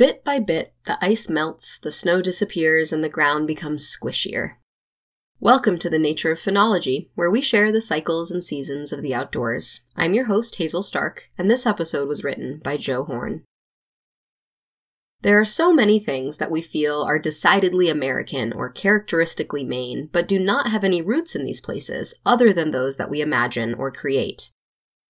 Bit by bit, the ice melts, the snow disappears, and the ground becomes squishier. Welcome to the Nature of Phenology, where we share the cycles and seasons of the outdoors. I'm your host, Hazel Stark, and this episode was written by Joe Horn. There are so many things that we feel are decidedly American or characteristically Maine, but do not have any roots in these places other than those that we imagine or create.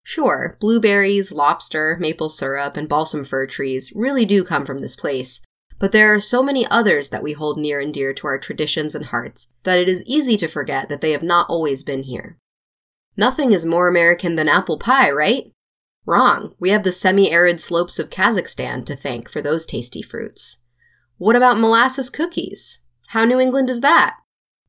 Sure, blueberries, lobster, maple syrup, and balsam fir trees really do come from this place, but there are so many others that we hold near and dear to our traditions and hearts that it is easy to forget that they have not always been here. Nothing is more American than apple pie, right? Wrong. We have the semi arid slopes of Kazakhstan to thank for those tasty fruits. What about molasses cookies? How New England is that?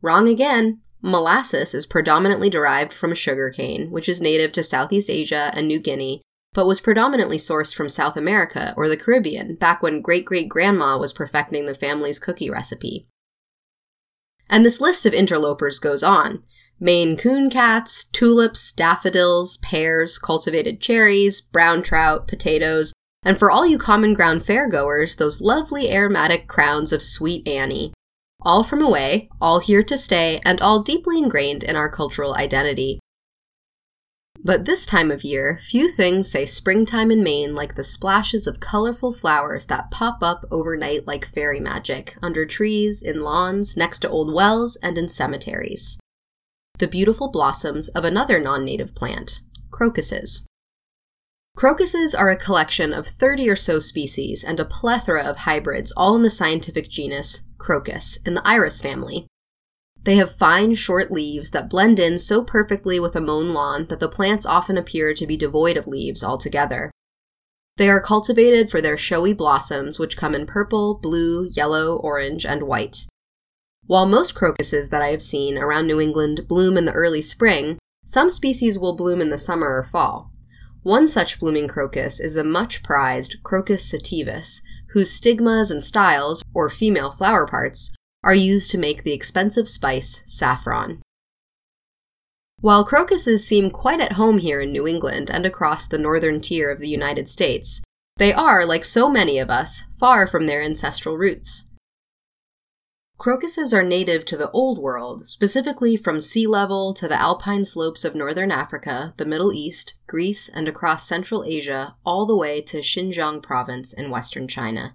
Wrong again. Molasses is predominantly derived from sugarcane, which is native to Southeast Asia and New Guinea but was predominantly sourced from South America or the Caribbean back when great great grandma was perfecting the family's cookie recipe. And this list of interlopers goes on. Maine coon cats, tulips, daffodils, pears, cultivated cherries, brown trout, potatoes, and for all you common ground fairgoers, those lovely aromatic crowns of sweet Annie. All from away, all here to stay, and all deeply ingrained in our cultural identity. But this time of year, few things say springtime in Maine like the splashes of colorful flowers that pop up overnight like fairy magic under trees, in lawns, next to old wells, and in cemeteries. The beautiful blossoms of another non native plant, crocuses. Crocuses are a collection of 30 or so species and a plethora of hybrids, all in the scientific genus Crocus, in the iris family, they have fine, short leaves that blend in so perfectly with a mown lawn that the plants often appear to be devoid of leaves altogether. They are cultivated for their showy blossoms, which come in purple, blue, yellow, orange, and white. While most crocuses that I have seen around New England bloom in the early spring, some species will bloom in the summer or fall. One such blooming crocus is the much prized Crocus sativus, whose stigmas and styles, or female flower parts, are used to make the expensive spice saffron. While crocuses seem quite at home here in New England and across the northern tier of the United States, they are, like so many of us, far from their ancestral roots. Crocuses are native to the Old World, specifically from sea level to the alpine slopes of northern Africa, the Middle East, Greece, and across Central Asia, all the way to Xinjiang province in western China.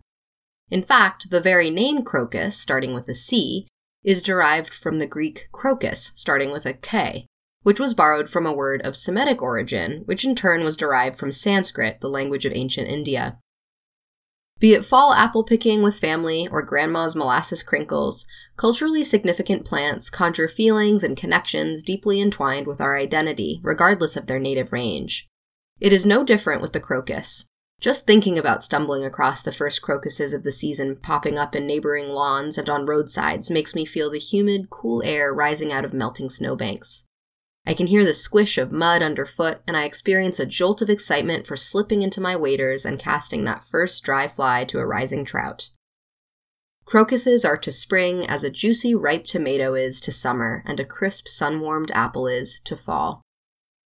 In fact, the very name crocus, starting with a C, is derived from the Greek crocus, starting with a K, which was borrowed from a word of Semitic origin, which in turn was derived from Sanskrit, the language of ancient India. Be it fall apple picking with family or grandma's molasses crinkles, culturally significant plants conjure feelings and connections deeply entwined with our identity, regardless of their native range. It is no different with the crocus. Just thinking about stumbling across the first crocuses of the season popping up in neighboring lawns and on roadsides makes me feel the humid, cool air rising out of melting snowbanks. I can hear the squish of mud underfoot, and I experience a jolt of excitement for slipping into my waders and casting that first dry fly to a rising trout. Crocuses are to spring as a juicy, ripe tomato is to summer, and a crisp, sun warmed apple is to fall.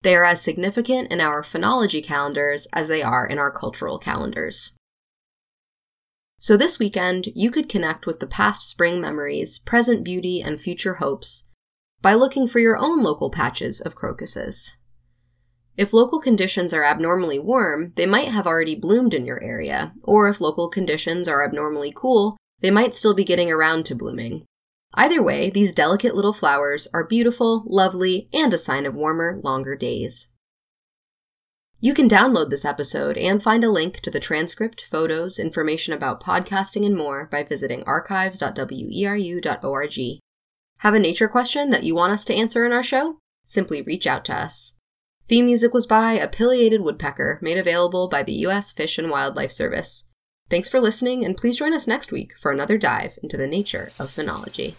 They are as significant in our phenology calendars as they are in our cultural calendars. So this weekend, you could connect with the past spring memories, present beauty, and future hopes by looking for your own local patches of crocuses. If local conditions are abnormally warm, they might have already bloomed in your area, or if local conditions are abnormally cool, they might still be getting around to blooming. Either way, these delicate little flowers are beautiful, lovely, and a sign of warmer, longer days. You can download this episode and find a link to the transcript, photos, information about podcasting, and more by visiting archives.weru.org. Have a nature question that you want us to answer in our show? Simply reach out to us. Theme music was by a woodpecker, made available by the U.S. Fish and Wildlife Service. Thanks for listening, and please join us next week for another dive into the nature of phenology.